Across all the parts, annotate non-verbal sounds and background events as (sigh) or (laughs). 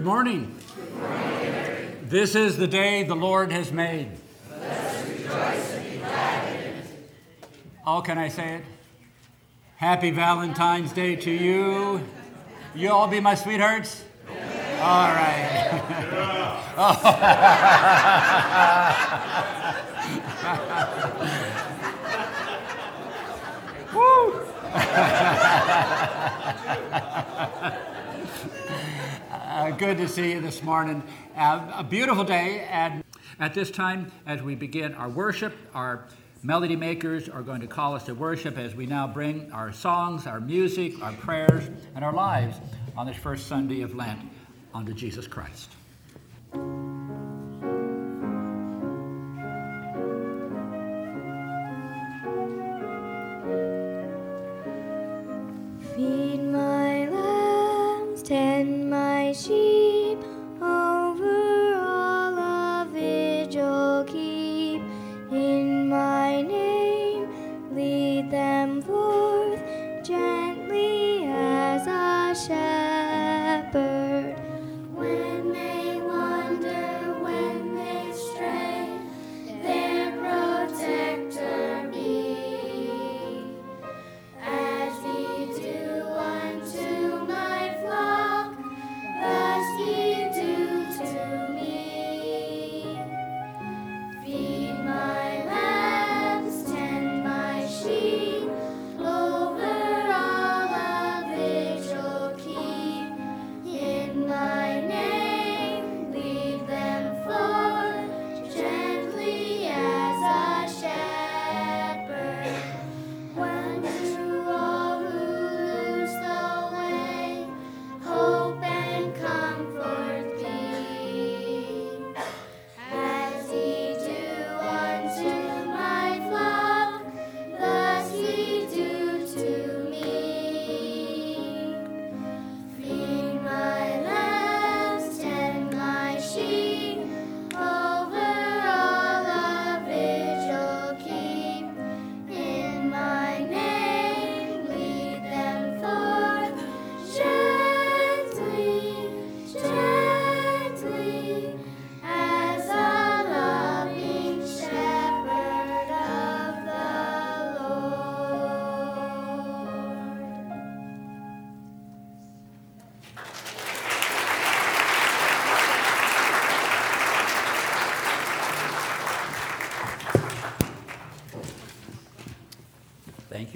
Good morning. This is the day the Lord has made. Oh, can I say it? Happy Valentine's Day to you. You all be my sweethearts? All right. (laughs) Woo! (laughs) Uh, good to see you this morning. Uh, a beautiful day, and at this time, as we begin our worship, our melody makers are going to call us to worship as we now bring our songs, our music, our prayers, and our lives on this first Sunday of Lent unto Jesus Christ.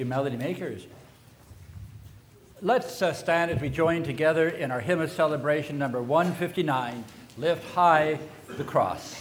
You, melody makers. Let's uh, stand as we join together in our hymn of celebration number 159 Lift High the Cross.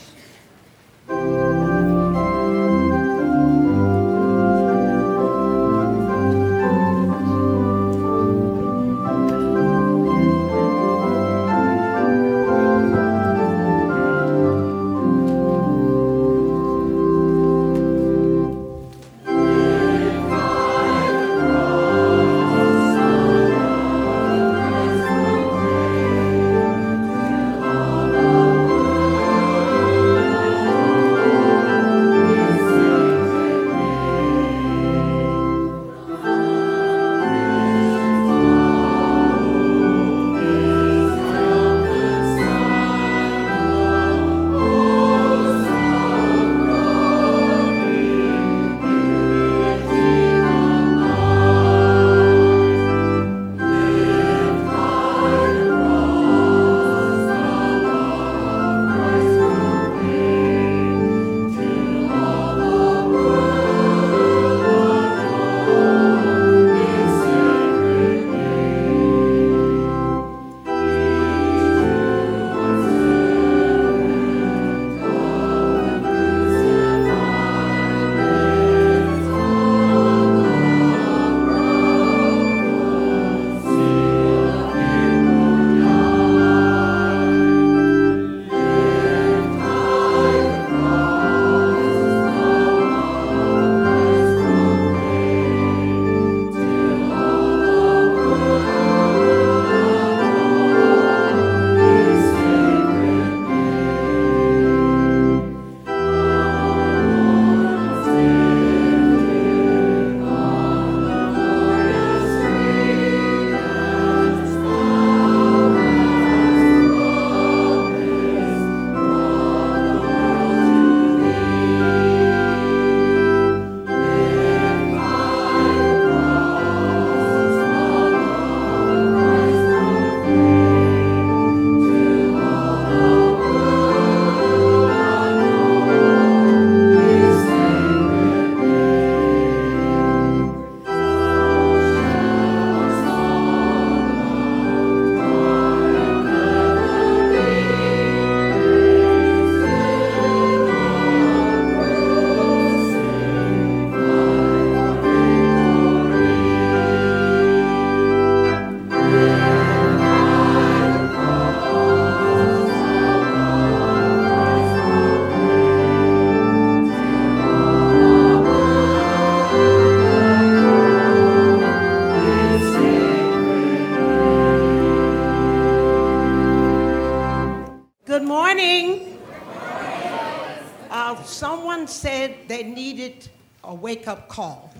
Call.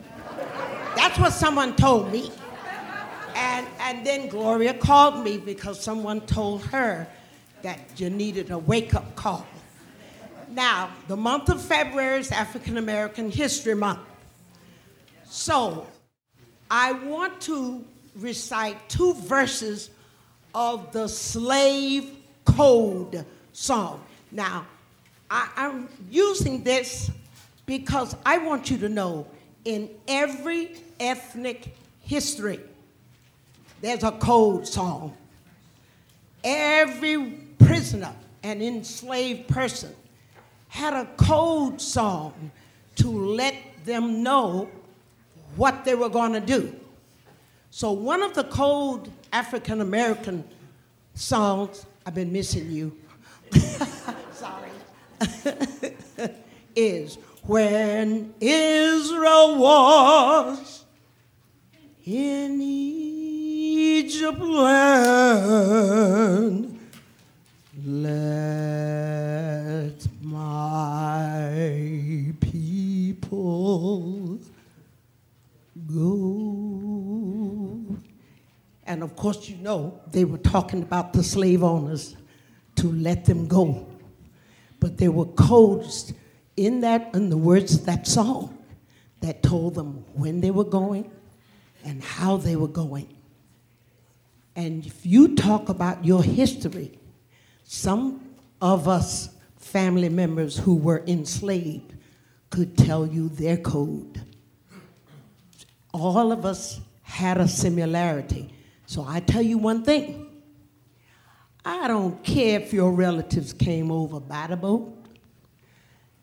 That's what someone told me. And, and then Gloria called me because someone told her that you needed a wake up call. Now, the month of February is African American History Month. So, I want to recite two verses of the Slave Code song. Now, I, am using this because I want you to know in every ethnic history, there's a code song. Every prisoner and enslaved person had a code song to let them know what they were going to do. So, one of the code African American songs, I've been missing you. (laughs) Sorry. (laughs) is when Israel was in Egypt land, let my people go. And of course, you know, they were talking about the slave owners to let them go. But there were codes in that, in the words of that song, that told them when they were going and how they were going. And if you talk about your history, some of us family members who were enslaved could tell you their code. All of us had a similarity. So I tell you one thing I don't care if your relatives came over by the boat.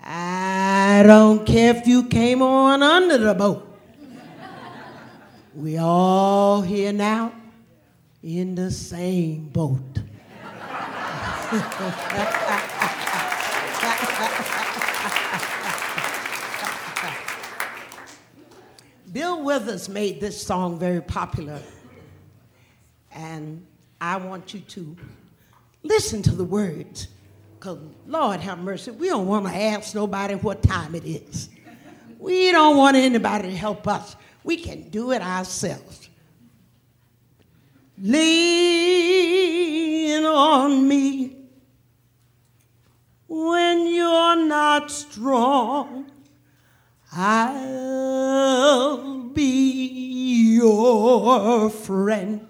I don't care if you came on under the boat. we all here now in the same boat. (laughs) Bill Withers made this song very popular, and I want you to Listen to the words. Because, Lord have mercy, we don't want to ask nobody what time it is. We don't want anybody to help us. We can do it ourselves. Lean on me when you're not strong. I'll be your friend.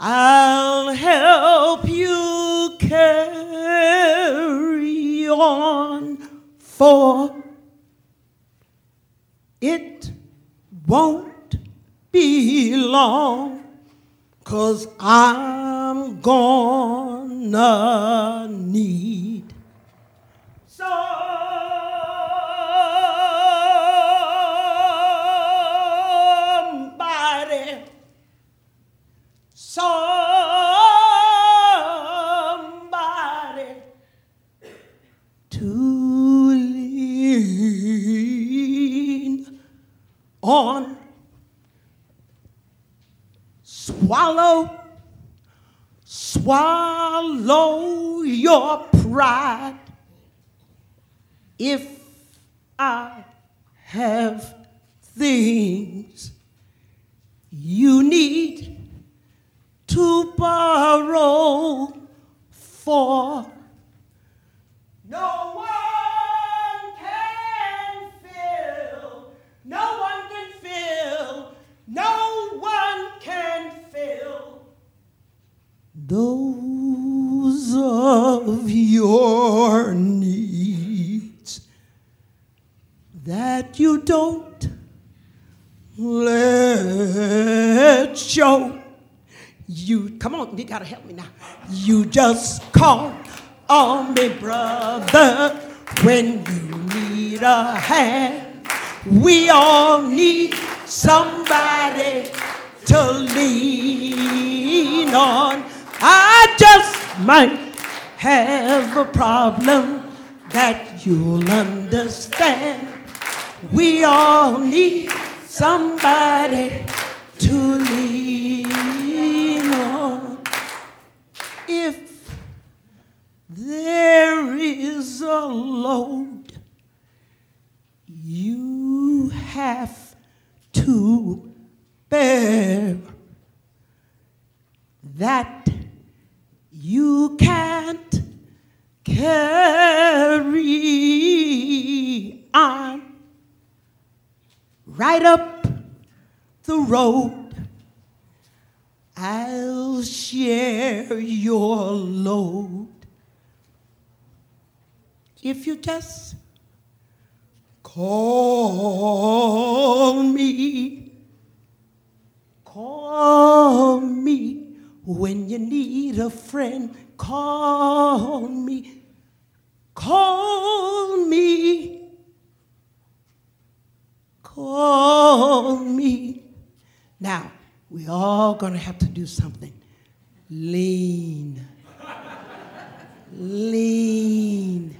I'll help you carry on, for it won't be long, cause I'm gonna need somebody Swallow, swallow your pride. If I have things you need to borrow for. Show. You come on, you gotta help me now. You just call on me, brother, when you need a hand. We all need somebody to lean on. I just might have a problem that you'll understand. We all need somebody to lean on. If there is a load. You have to bear that you can't carry on right up the road. I'll share your load if you just call me. Call me when you need a friend. Call me. Call me. Call me. Now, we all gonna have to do something. Lean. Lean.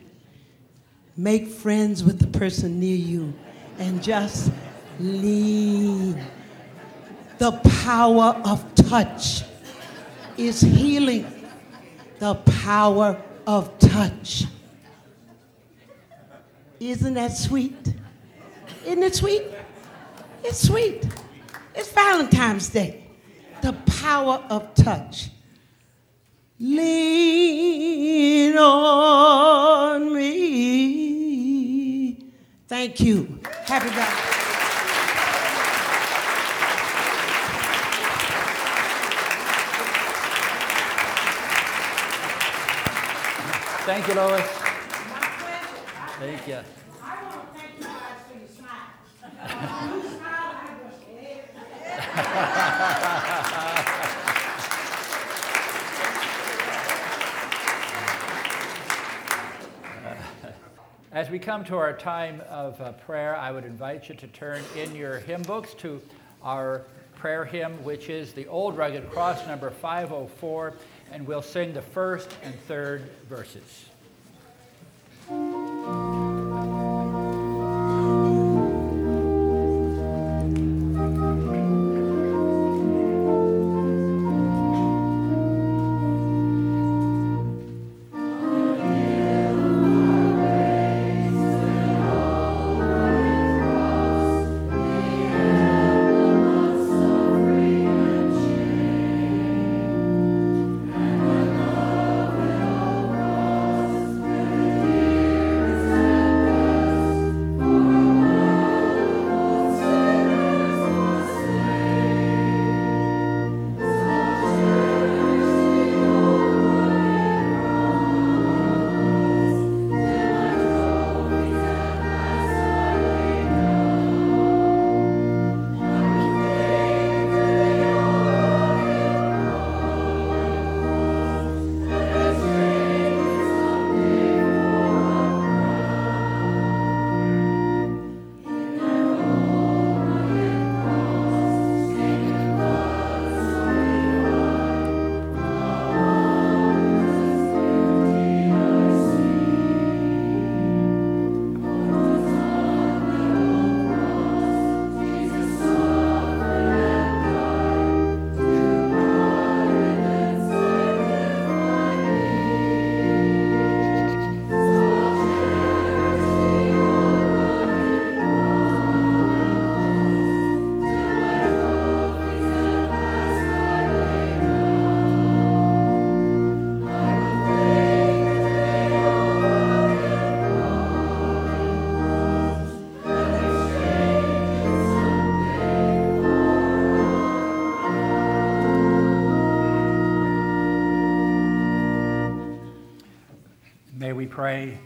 Make friends with the person near you and just lean. The power of touch is healing. The power of touch. Isn't that sweet? Isn't it sweet? It's sweet. It's Valentine's Day. The power of touch. Lean on me. Thank you. Happy Valentine's Thank you, Lois. Thank you. I want to thank you guys for your smile. you smile, I just As we come to our time of uh, prayer, I would invite you to turn in your hymn books to our prayer hymn, which is the Old Rugged Cross, number 504, and we'll sing the first and third verses. Pray.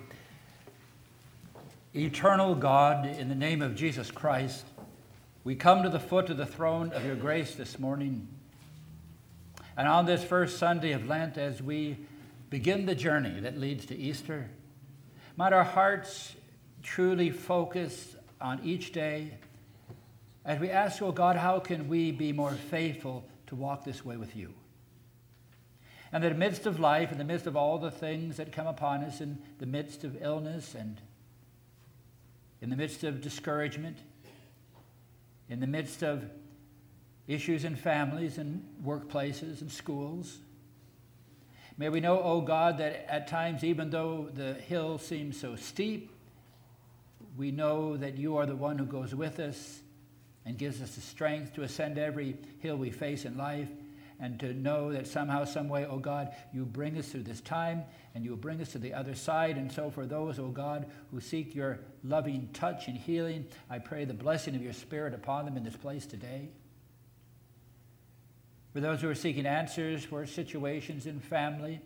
Eternal God, in the name of Jesus Christ, we come to the foot of the throne of your grace this morning. And on this first Sunday of Lent, as we begin the journey that leads to Easter, might our hearts truly focus on each day as we ask, oh God, how can we be more faithful to walk this way with you? And that in the midst of life, in the midst of all the things that come upon us, in the midst of illness and in the midst of discouragement, in the midst of issues in families and workplaces and schools, May we know, O God, that at times, even though the hill seems so steep, we know that you are the one who goes with us and gives us the strength to ascend every hill we face in life and to know that somehow, some way, oh God, you bring us through this time and you will bring us to the other side. And so, for those, oh God, who seek your loving touch and healing, I pray the blessing of your Spirit upon them in this place today. For those who are seeking answers for situations in family,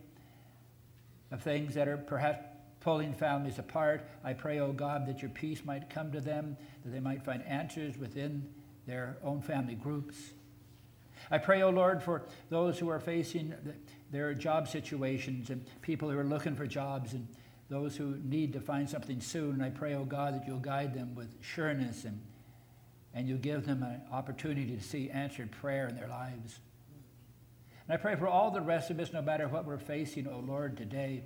of things that are perhaps pulling families apart, I pray, oh God, that your peace might come to them, that they might find answers within their own family groups. I pray, O oh Lord, for those who are facing their job situations and people who are looking for jobs and those who need to find something soon. And I pray, O oh God, that you'll guide them with sureness and, and you'll give them an opportunity to see answered prayer in their lives. And I pray for all the rest of us, no matter what we're facing, O oh Lord, today,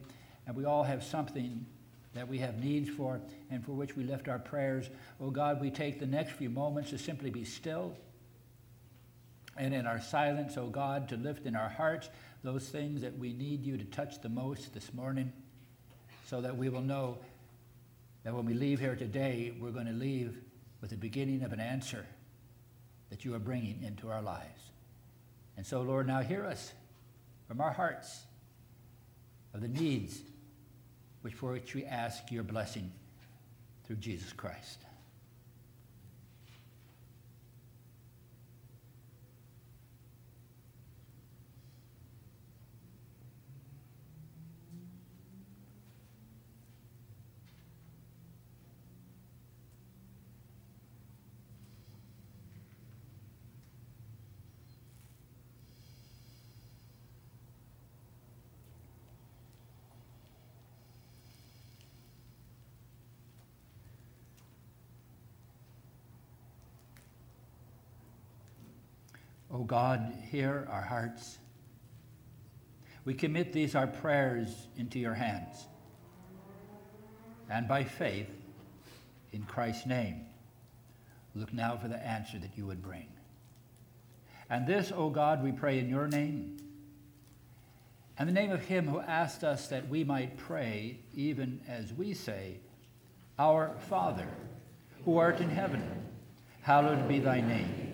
and we all have something that we have needs for and for which we lift our prayers. Oh God, we take the next few moments to simply be still and in our silence, oh God, to lift in our hearts those things that we need you to touch the most this morning so that we will know that when we leave here today, we're going to leave with the beginning of an answer that you are bringing into our lives. And so, Lord, now hear us from our hearts of the needs which for which we ask your blessing through Jesus Christ. O oh God, hear our hearts. We commit these, our prayers, into your hands. And by faith, in Christ's name, look now for the answer that you would bring. And this, O oh God, we pray in your name, and the name of him who asked us that we might pray, even as we say, Our Father, who art in heaven, hallowed be thy name.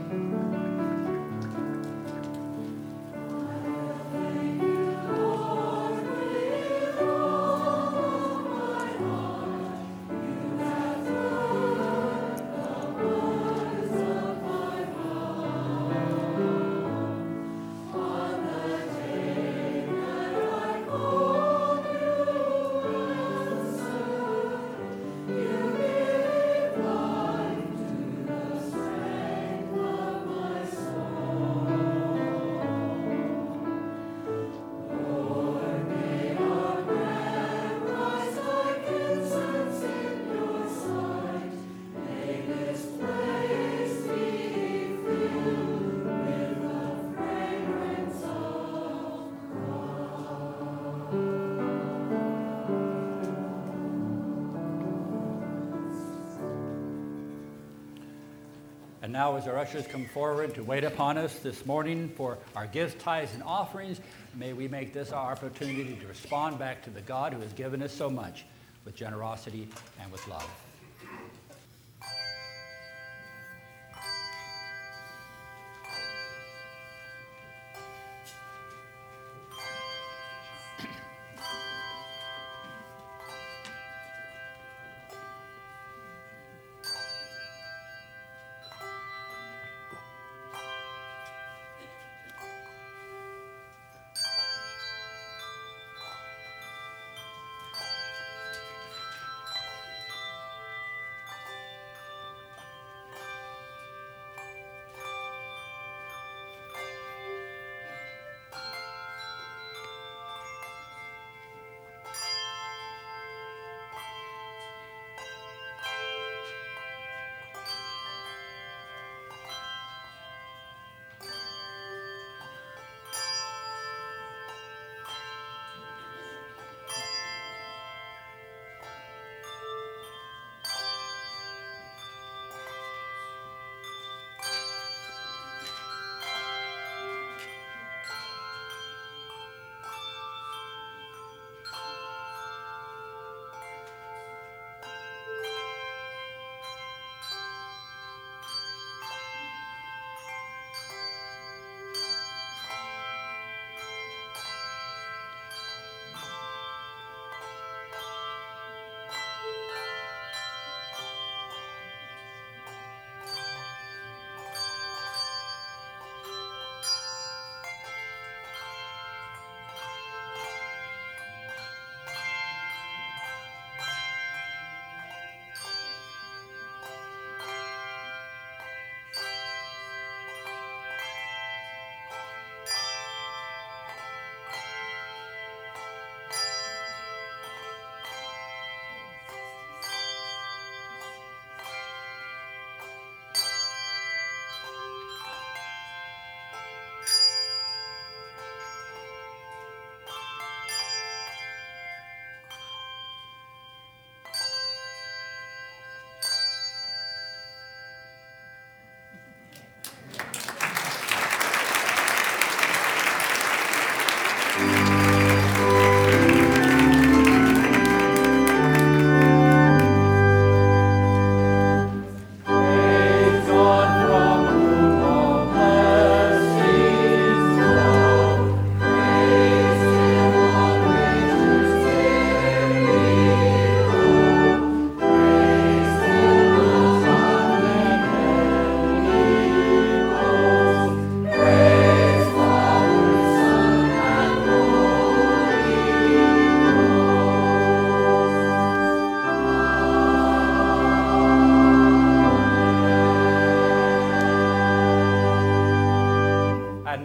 And now, as our ushers come forward to wait upon us this morning for our gifts, tithes, and offerings, may we make this our opportunity to respond back to the God who has given us so much with generosity and with love.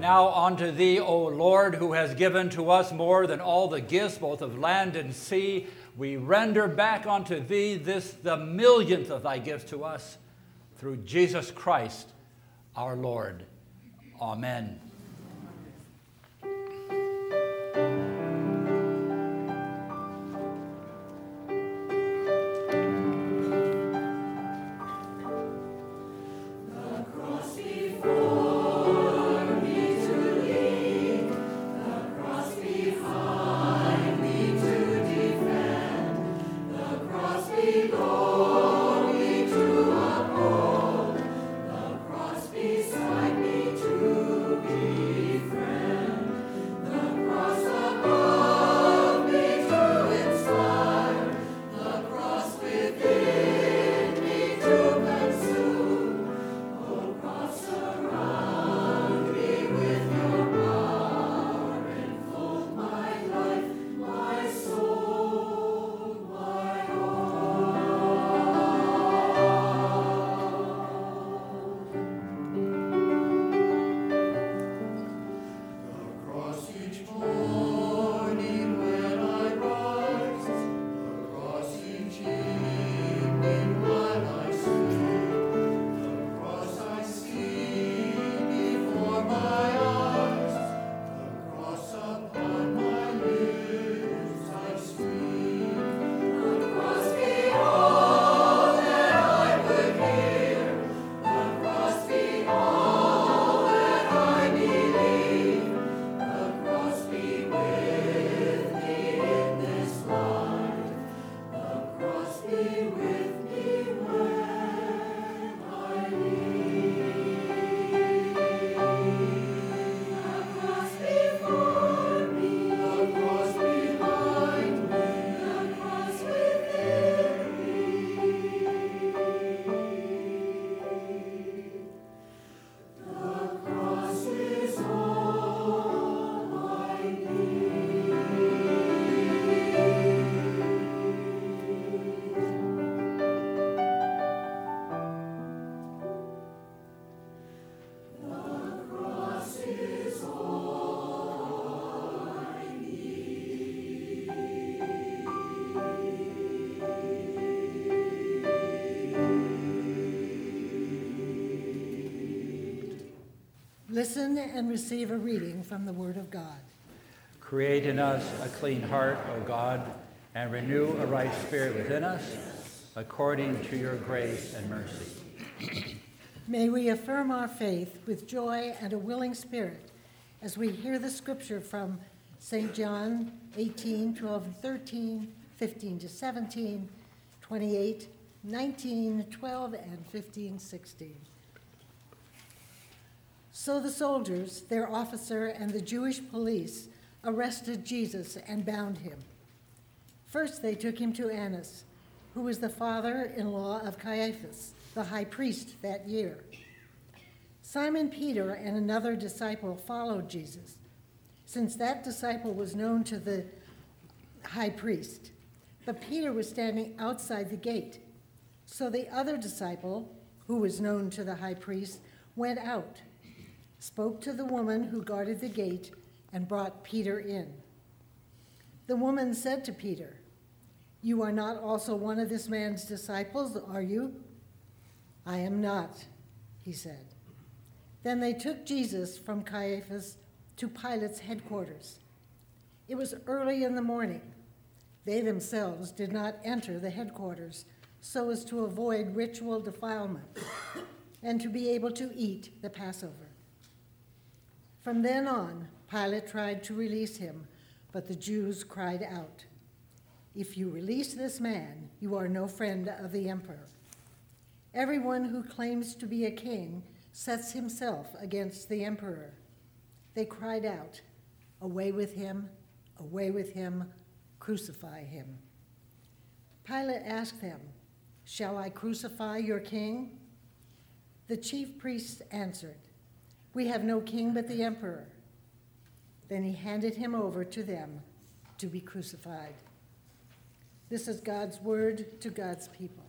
Unto thee, O Lord, who has given to us more than all the gifts, both of land and sea. We render back unto thee this, the millionth of thy gifts to us, through Jesus Christ our Lord. Amen. Listen and receive a reading from the Word of God. Create in us a clean heart, O God, and renew a right spirit within us, according to your grace and mercy. May we affirm our faith with joy and a willing spirit as we hear the scripture from St. John 18, 12, and 13, 15 to 17, 28, 19, 12, and 15, 16. So the soldiers, their officer, and the Jewish police arrested Jesus and bound him. First, they took him to Annas, who was the father in law of Caiaphas, the high priest that year. Simon Peter and another disciple followed Jesus, since that disciple was known to the high priest. But Peter was standing outside the gate. So the other disciple, who was known to the high priest, went out spoke to the woman who guarded the gate, and brought Peter in. The woman said to Peter, You are not also one of this man's disciples, are you? I am not, he said. Then they took Jesus from Caiaphas to Pilate's headquarters. It was early in the morning. They themselves did not enter the headquarters so as to avoid ritual defilement and to be able to eat the Passover. From then on, Pilate tried to release him, but the Jews cried out, If you release this man, you are no friend of the emperor. Everyone who claims to be a king sets himself against the emperor. They cried out, Away with him, away with him, crucify him. Pilate asked them, Shall I crucify your king? The chief priests answered, we have no king but the emperor. Then he handed him over to them to be crucified. This is God's word to God's people.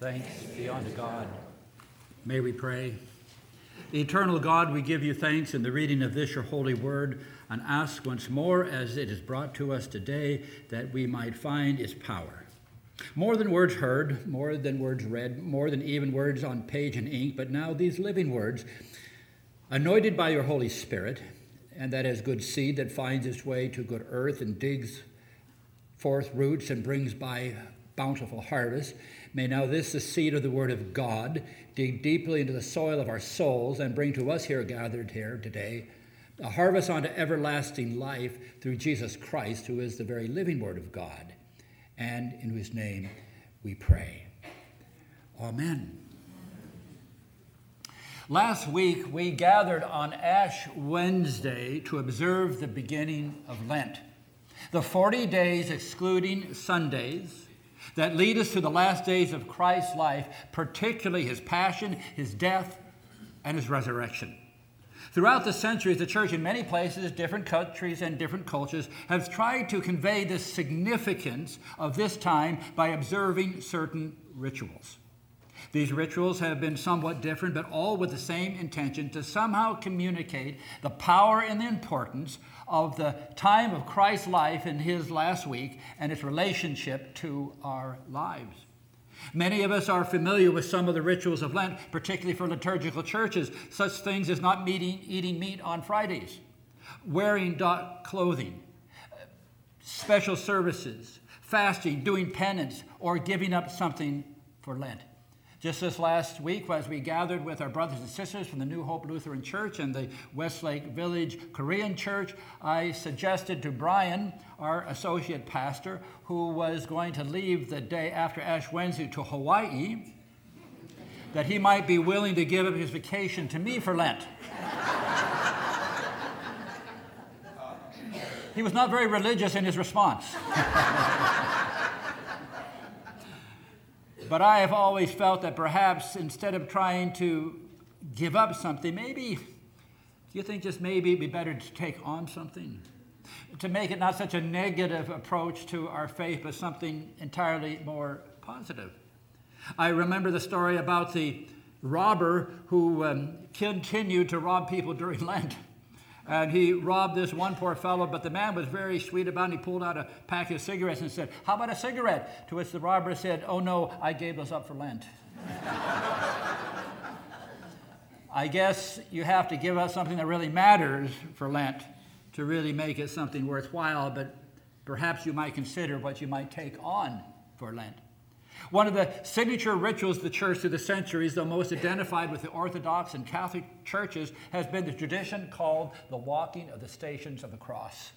Thanks be unto God. May we pray. Eternal God, we give you thanks in the reading of this, your holy word, and ask once more, as it is brought to us today, that we might find its power. More than words heard, more than words read, more than even words on page and ink, but now these living words, anointed by your Holy Spirit, and that as good seed that finds its way to good earth and digs forth roots and brings by bountiful harvest, may now this, the seed of the Word of God, dig deeply into the soil of our souls and bring to us here gathered here today a harvest unto everlasting life through Jesus Christ, who is the very living Word of God, and in whose name we pray. Amen. Last week, we gathered on Ash Wednesday to observe the beginning of Lent, the 40 days excluding Sundays that lead us to the last days of Christ's life, particularly his passion, his death, and his resurrection. Throughout the centuries, the church in many places, different countries, and different cultures have tried to convey the significance of this time by observing certain rituals. These rituals have been somewhat different, but all with the same intention to somehow communicate the power and the importance of the time of Christ's life in his last week and its relationship to our lives. Many of us are familiar with some of the rituals of Lent, particularly for liturgical churches, such things as not meeting, eating meat on Fridays, wearing dark clothing, special services, fasting, doing penance, or giving up something for Lent. Just this last week, as we gathered with our brothers and sisters from the New Hope Lutheran Church and the Westlake Village Korean Church, I suggested to Brian, our associate pastor, who was going to leave the day after Ash Wednesday to Hawaii, that he might be willing to give up his vacation to me for Lent. (laughs) he was not very religious in his response. (laughs) But I have always felt that perhaps instead of trying to give up something, maybe, do you think just maybe it'd be better to take on something? To make it not such a negative approach to our faith, but something entirely more positive. I remember the story about the robber who um, continued to rob people during (laughs) Lent. And he robbed this one poor fellow, but the man was very sweet about it. He pulled out a pack of cigarettes and said, How about a cigarette? To which the robber said, Oh no, I gave those up for Lent. (laughs) I guess you have to give up something that really matters for Lent to really make it something worthwhile, but perhaps you might consider what you might take on for Lent. One of the signature rituals of the church through the centuries, though most identified with the Orthodox and Catholic churches, has been the tradition called the walking of the stations of the cross.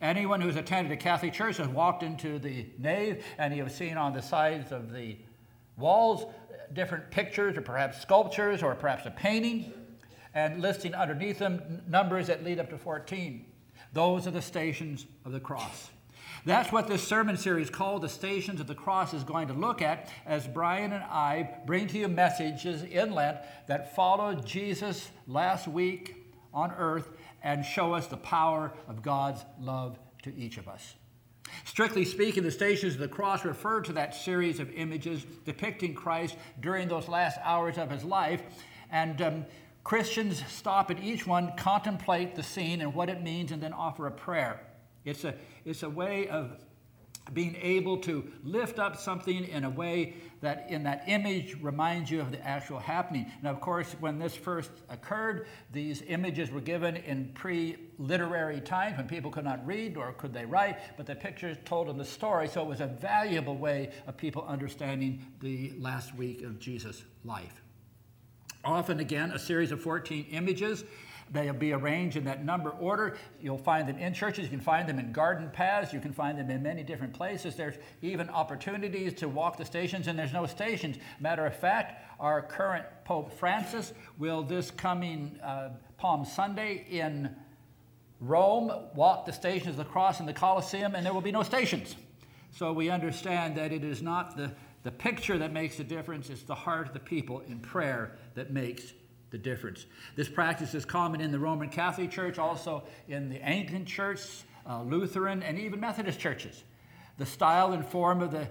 Anyone who's attended a Catholic church has walked into the nave and you have seen on the sides of the walls uh, different pictures or perhaps sculptures or perhaps a painting and listing underneath them numbers that lead up to 14. Those are the stations of the cross. That's what this sermon series called The Stations of the Cross is going to look at as Brian and I bring to you messages in Lent that follow Jesus last week on earth and show us the power of God's love to each of us. Strictly speaking, the Stations of the Cross refer to that series of images depicting Christ during those last hours of his life. And um, Christians stop at each one, contemplate the scene and what it means, and then offer a prayer. It's a, it's a way of being able to lift up something in a way that in that image reminds you of the actual happening. Now, of course, when this first occurred, these images were given in pre-literary times when people could not read or could they write, but the pictures told them the story, so it was a valuable way of people understanding the last week of Jesus' life. Often, again, a series of 14 images They'll be arranged in that number order. You'll find them in churches. You can find them in garden paths. You can find them in many different places. There's even opportunities to walk the stations, and there's no stations. Matter of fact, our current Pope Francis will this coming uh, Palm Sunday in Rome walk the stations of the cross in the Colosseum, and there will be no stations. So we understand that it is not the, the picture that makes the difference, it's the heart of the people in prayer that makes the difference. This practice is common in the Roman Catholic Church, also in the Anglican Church, uh, Lutheran, and even Methodist churches. The style and form of the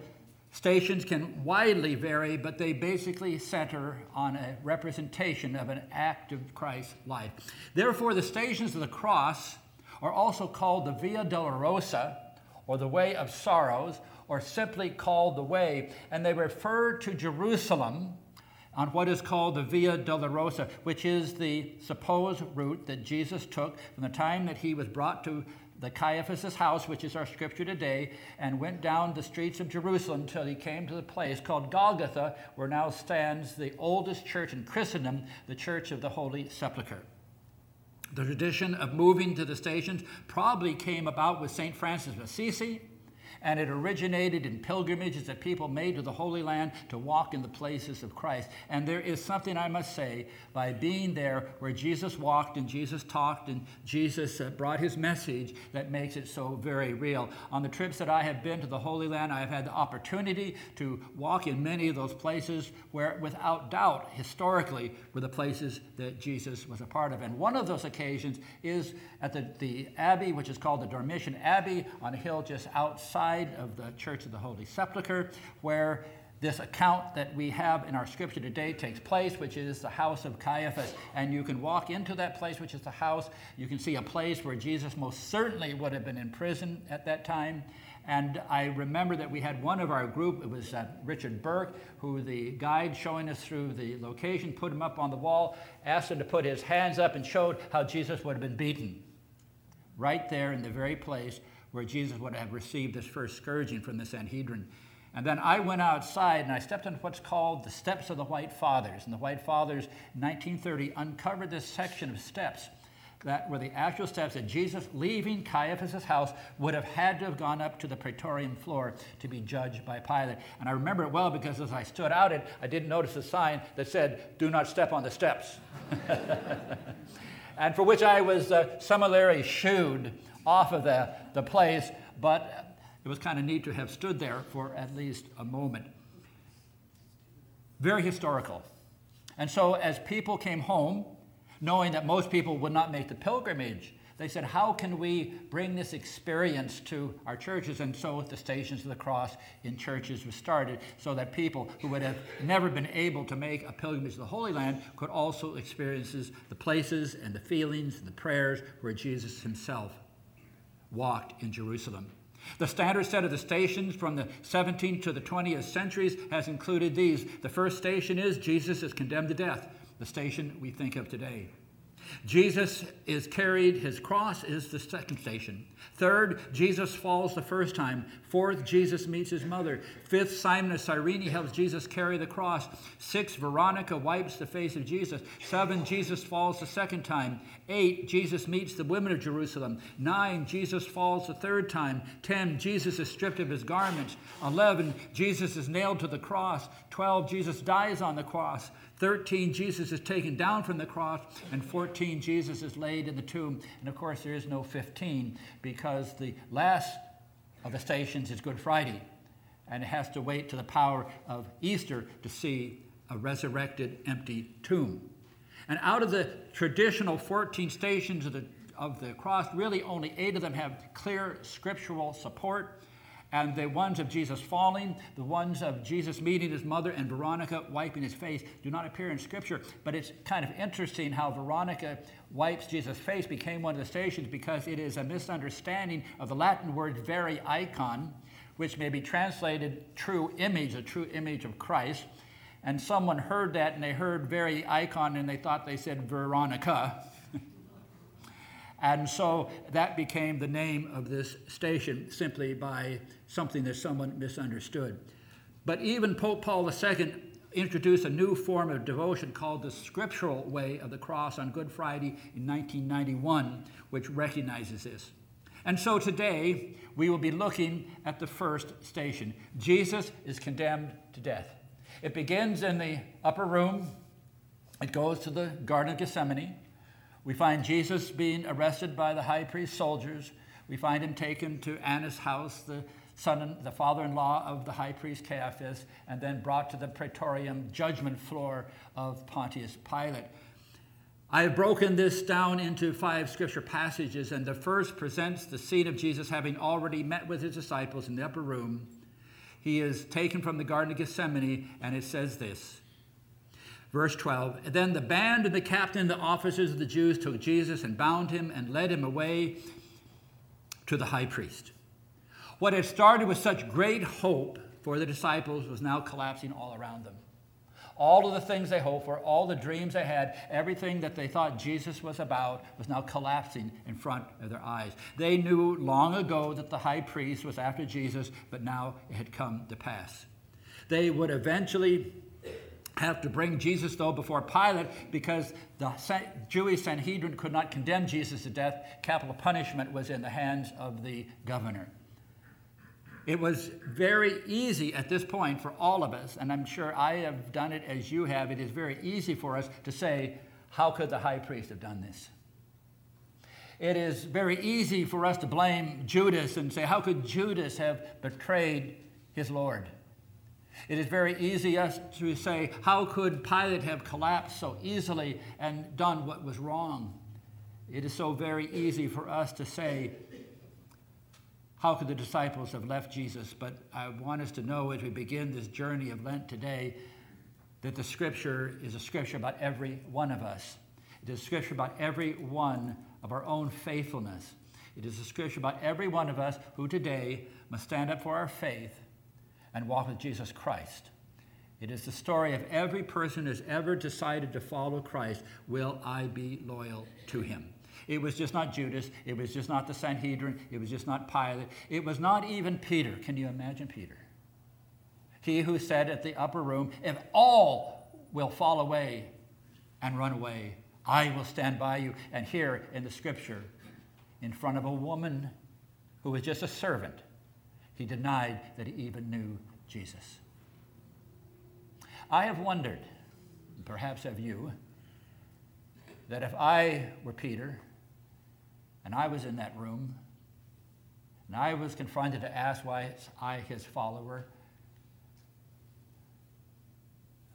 Stations can widely vary, but they basically center on a representation of an act of Christ's life. Therefore, the stations of the cross are also called the Via Dolorosa, or the Way of Sorrows, or simply called the Way, and they refer to Jerusalem on what is called the Via Dolorosa, which is the supposed route that Jesus took from the time that he was brought to the Caiaphas' house, which is our scripture today, and went down the streets of Jerusalem until he came to the place called Golgotha, where now stands the oldest church in Christendom, the Church of the Holy Sepulchre. The tradition of moving to the stations probably came about with St. Francis of Assisi and it originated in pilgrimages that people made to the Holy Land to walk in the places of Christ. And there is something I must say by being there where Jesus walked and Jesus talked and Jesus uh, brought his message that makes it so very real. On the trips that I have been to the Holy Land, I have had the opportunity to walk in many of those places where, without doubt, historically, were the places that Jesus was a part of. And one of those occasions is at the, the abbey, which is called the Dormition Abbey, on a hill just outside of the Church of the Holy Sepulchre, where this account that we have in our scripture today takes place, which is the house of Caiaphas. And you can walk into that place, which is the house. You can see a place where Jesus most certainly would have been in prison at that time. And I remember that we had one of our group, it was uh, Richard Burke, who the guide showing us through the location put him up on the wall, asked him to put his hands up, and showed how Jesus would have been beaten. Right there in the very place where Jesus would have received his first scourging from the Sanhedrin. And then I went outside and I stepped on what's called the steps of the White Fathers. And the White Fathers, in 1930, uncovered this section of steps that were the actual steps that Jesus, leaving Caiaphas' house, would have had to have gone up to the praetorium floor to be judged by Pilate. And I remember it well because as I stood out it, I didn't notice a sign that said, Do not step on the steps. (laughs) and for which I was uh, summarily shooed off of the, the place, but it was kind of neat to have stood there for at least a moment. Very historical. And so, as people came home, knowing that most people would not make the pilgrimage, they said, How can we bring this experience to our churches? And so the Stations of the Cross in churches was started so that people who would have never been able to make a pilgrimage to the Holy Land could also experience the places and the feelings and the prayers where Jesus himself walked in Jerusalem. The standard set of the stations from the 17th to the 20th centuries has included these. The first station is Jesus is condemned to death, the station we think of today. Jesus is carried, his cross is the second station. Third, Jesus falls the first time. Fourth, Jesus meets his mother. Fifth, Simon of Cyrene helps Jesus carry the cross. Six, Veronica wipes the face of Jesus. Seven, Jesus falls the second time. Eight, Jesus meets the women of Jerusalem. Nine, Jesus falls the third time. Ten, Jesus is stripped of his garments. Eleven, Jesus is nailed to the cross. Twelve, Jesus dies on the cross. 13, Jesus is taken down from the cross, and 14, Jesus is laid in the tomb. And of course, there is no 15 because the last of the stations is Good Friday, and it has to wait to the power of Easter to see a resurrected, empty tomb. And out of the traditional 14 stations of the, of the cross, really only eight of them have clear scriptural support. And the ones of Jesus falling, the ones of Jesus meeting his mother, and Veronica wiping his face do not appear in Scripture. But it's kind of interesting how Veronica wipes Jesus' face became one of the stations because it is a misunderstanding of the Latin word vera icon, which may be translated true image, a true image of Christ. And someone heard that and they heard vera icon and they thought they said Veronica. And so that became the name of this station simply by something that someone misunderstood. But even Pope Paul II introduced a new form of devotion called the scriptural way of the cross on Good Friday in 1991, which recognizes this. And so today we will be looking at the first station. Jesus is condemned to death. It begins in the upper room, it goes to the Garden of Gethsemane. We find Jesus being arrested by the high priest's soldiers. We find him taken to Annas' house, the son, the father-in-law of the high priest Caiaphas, and then brought to the praetorium judgment floor of Pontius Pilate. I have broken this down into five scripture passages, and the first presents the scene of Jesus having already met with his disciples in the upper room. he is taken from the Garden of Gethsemane, and it says this. Verse 12 Then the band and the captain and the officers of the Jews took Jesus and bound him and led him away to the high priest. What had started with such great hope for the disciples was now collapsing all around them. All of the things they hoped for, all the dreams they had, everything that they thought Jesus was about was now collapsing in front of their eyes. They knew long ago that the high priest was after Jesus, but now it had come to pass. They would eventually have to bring Jesus, though, before Pilate because the Jewish Sanhedrin could not condemn Jesus to death. Capital punishment was in the hands of the governor. It was very easy at this point for all of us, and I'm sure I have done it as you have. It is very easy for us to say, How could the high priest have done this? It is very easy for us to blame Judas and say, How could Judas have betrayed his Lord? It is very easy us to say, How could Pilate have collapsed so easily and done what was wrong? It is so very easy for us to say, how could the disciples have left Jesus? But I want us to know as we begin this journey of Lent today that the scripture is a scripture about every one of us. It is a scripture about every one of our own faithfulness. It is a scripture about every one of us who today must stand up for our faith and walk with Jesus Christ. It is the story of every person who has ever decided to follow Christ. Will I be loyal to him? It was just not Judas. It was just not the Sanhedrin. It was just not Pilate. It was not even Peter. Can you imagine Peter? He who said at the upper room, If all will fall away and run away, I will stand by you. And here in the scripture, in front of a woman who was just a servant, he denied that he even knew Jesus. I have wondered, perhaps have you, that if I were Peter, and I was in that room, and I was confronted to ask why I, his follower,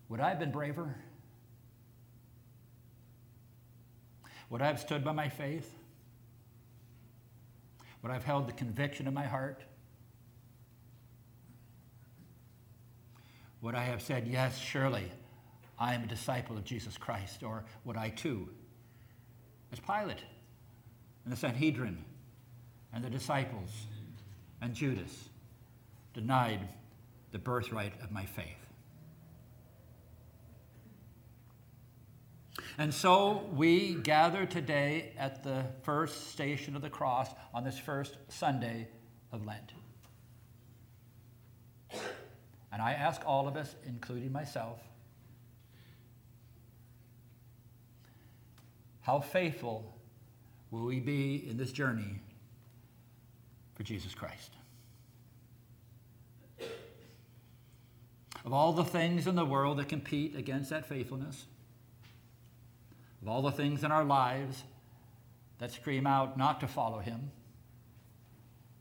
would I have been braver? Would I have stood by my faith? Would I have held the conviction in my heart? Would I have said, Yes, surely I am a disciple of Jesus Christ? Or would I too, as Pilate, and the Sanhedrin and the disciples and Judas denied the birthright of my faith. And so we gather today at the first station of the cross on this first Sunday of Lent. And I ask all of us, including myself, how faithful will we be in this journey for Jesus Christ? Of all the things in the world that compete against that faithfulness, of all the things in our lives that scream out not to follow Him,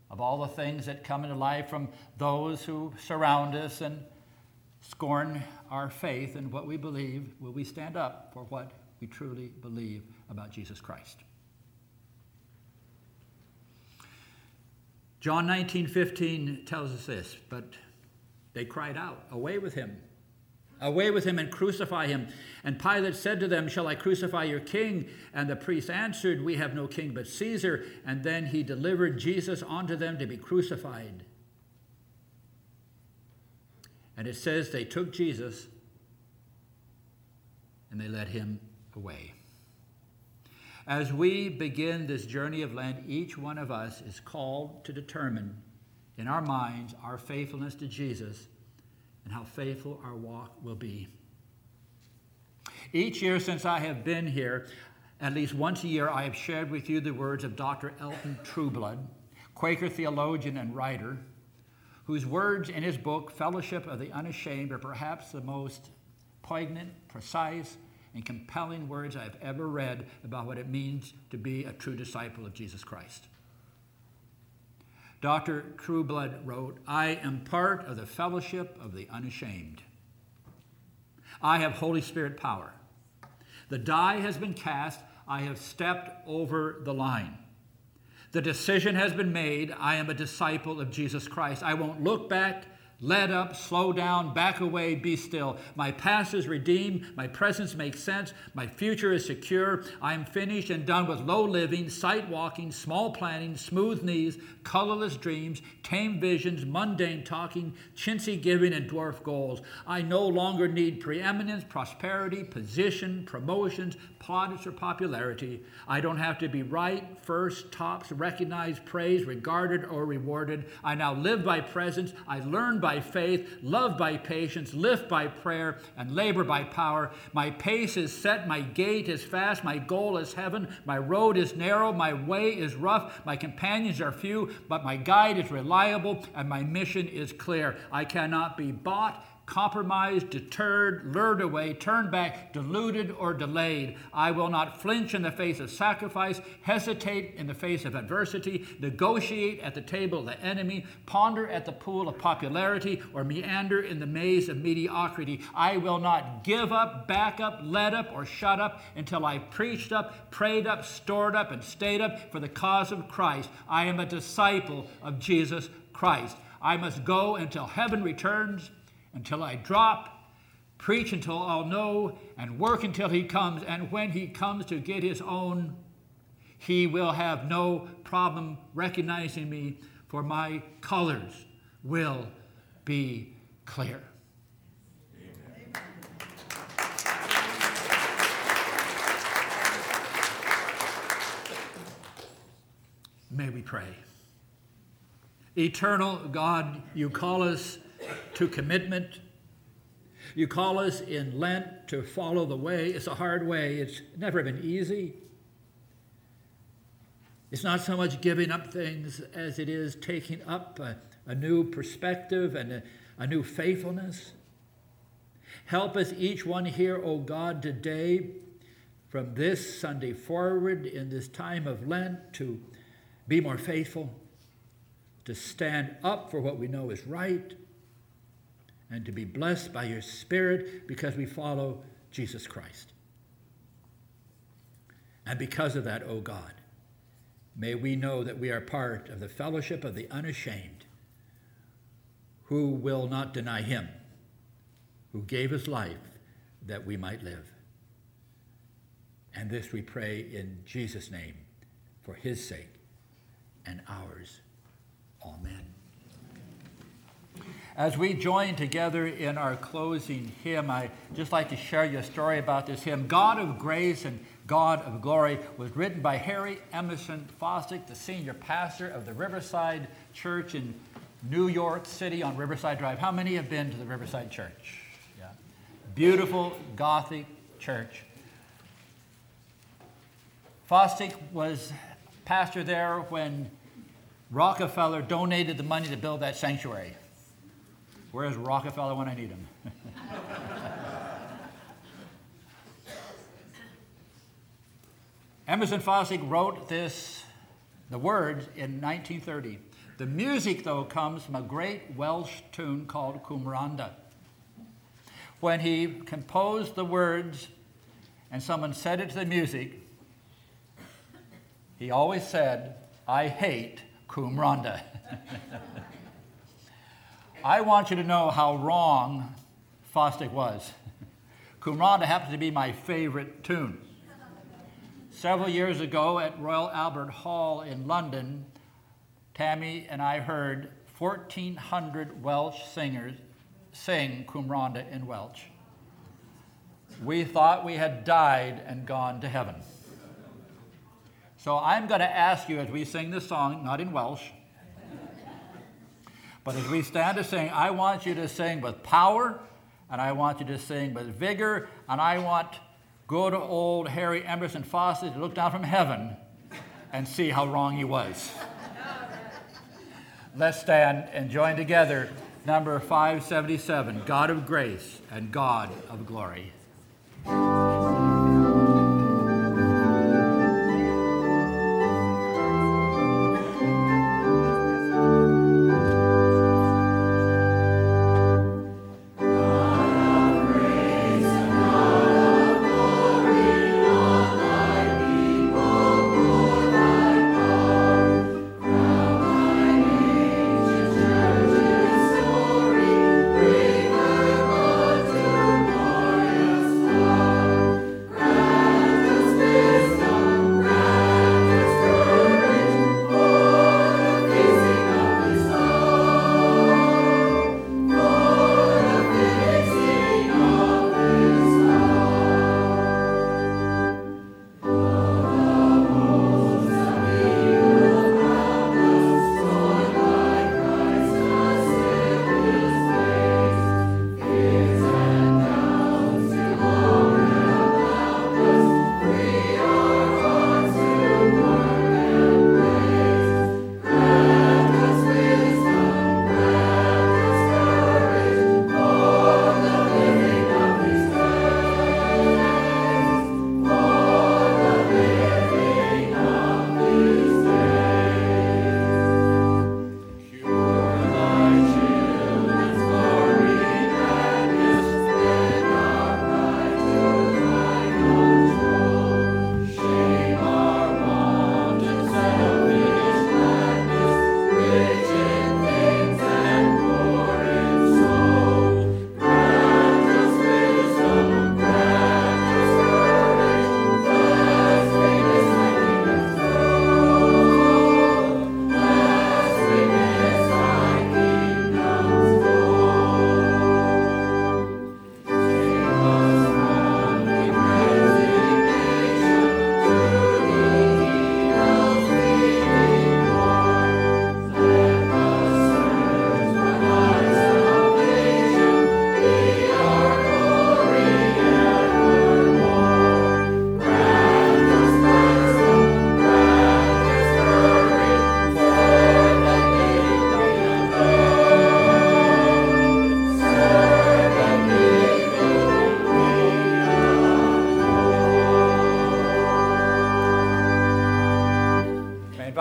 of all the things that come into life from those who surround us and scorn our faith and what we believe, will we stand up for what we truly believe about Jesus Christ? John 19, 15 tells us this, but they cried out, Away with him! Away with him and crucify him. And Pilate said to them, Shall I crucify your king? And the priests answered, We have no king but Caesar. And then he delivered Jesus unto them to be crucified. And it says they took Jesus and they led him away. As we begin this journey of Lent, each one of us is called to determine in our minds our faithfulness to Jesus and how faithful our walk will be. Each year since I have been here, at least once a year, I have shared with you the words of Dr. Elton Trueblood, Quaker theologian and writer, whose words in his book, Fellowship of the Unashamed, are perhaps the most poignant, precise, and compelling words I've ever read about what it means to be a true disciple of Jesus Christ. Dr. Trueblood wrote, I am part of the fellowship of the unashamed. I have Holy Spirit power. The die has been cast. I have stepped over the line. The decision has been made. I am a disciple of Jesus Christ. I won't look back let up, slow down, back away, be still. My past is redeemed, my presence makes sense, my future is secure. I am finished and done with low living, sight walking, small planning, smooth knees, colorless dreams, tame visions, mundane talking, chintzy giving, and dwarf goals. I no longer need preeminence, prosperity, position, promotions, plaudits, or popularity. I don't have to be right, first, tops, recognized, praised, regarded, or rewarded. I now live by presence. I learn by faith, love by patience, lift by prayer, and labor by power. My pace is set, my gait is fast, my goal is heaven, my road is narrow, my way is rough, my companions are few, but my guide is reliable, and my mission is clear. I cannot be bought compromised, deterred, lured away, turned back, deluded, or delayed. I will not flinch in the face of sacrifice, hesitate in the face of adversity, negotiate at the table of the enemy, ponder at the pool of popularity, or meander in the maze of mediocrity. I will not give up, back up, let up, or shut up until I preached up, prayed up, stored up, and stayed up for the cause of Christ. I am a disciple of Jesus Christ. I must go until heaven returns until I drop, preach until all know, and work until he comes. And when he comes to get his own, he will have no problem recognizing me, for my colors will be clear. May we pray. Eternal God, you call us to commitment. You call us in Lent to follow the way. It's a hard way, it's never been easy. It's not so much giving up things as it is taking up a, a new perspective and a, a new faithfulness. Help us, each one here, O God, today, from this Sunday forward in this time of Lent, to be more faithful, to stand up for what we know is right, and to be blessed by your Spirit because we follow Jesus Christ. And because of that, O oh God, may we know that we are part of the fellowship of the unashamed who will not deny him who gave his life that we might live. And this we pray in Jesus' name for his sake and ours. Amen. As we join together in our closing hymn, I just like to share you a story about this hymn. God of Grace and God of Glory was written by Harry Emerson Fosdick, the senior pastor of the Riverside Church in New York City on Riverside Drive. How many have been to the Riverside Church? Yeah. Beautiful Gothic church. Fosdick was pastor there when Rockefeller donated the money to build that sanctuary. Where's Rockefeller when I need him? Emerson Fosdick wrote this, the words, in 1930. The music, though, comes from a great Welsh tune called Cwm When he composed the words and someone said it to the music, he always said, I hate Cwm (laughs) I want you to know how wrong Fosdick was. (laughs) Cwm Rhondda happens to be my favorite tune. Several years ago at Royal Albert Hall in London, Tammy and I heard 1,400 Welsh singers sing Cwm Rhondda in Welsh. We thought we had died and gone to heaven. So I'm going to ask you as we sing this song, not in Welsh, but as we stand to sing, I want you to sing with power, and I want you to sing with vigor, and I want good old Harry Emerson Fosdick to look down from heaven and see how wrong he was. Let's stand and join together. Number 577 God of grace and God of glory.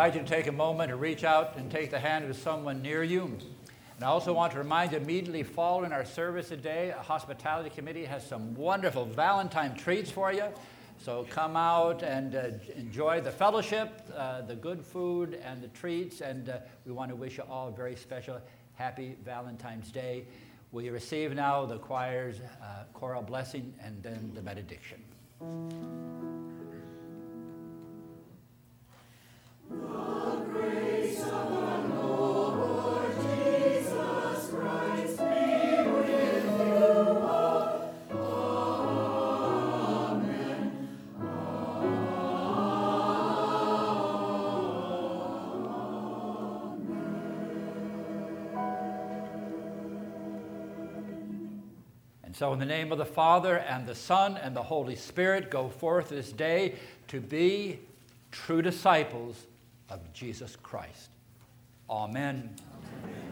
Invite you to take a moment to reach out and take the hand of someone near you. And I also want to remind you immediately following our service today, a hospitality committee has some wonderful Valentine treats for you. So come out and uh, enjoy the fellowship, uh, the good food, and the treats. And uh, we want to wish you all a very special happy Valentine's Day. You receive now the choir's uh, choral blessing and then the benediction? So, in the name of the Father, and the Son, and the Holy Spirit, go forth this day to be true disciples of Jesus Christ. Amen. Amen.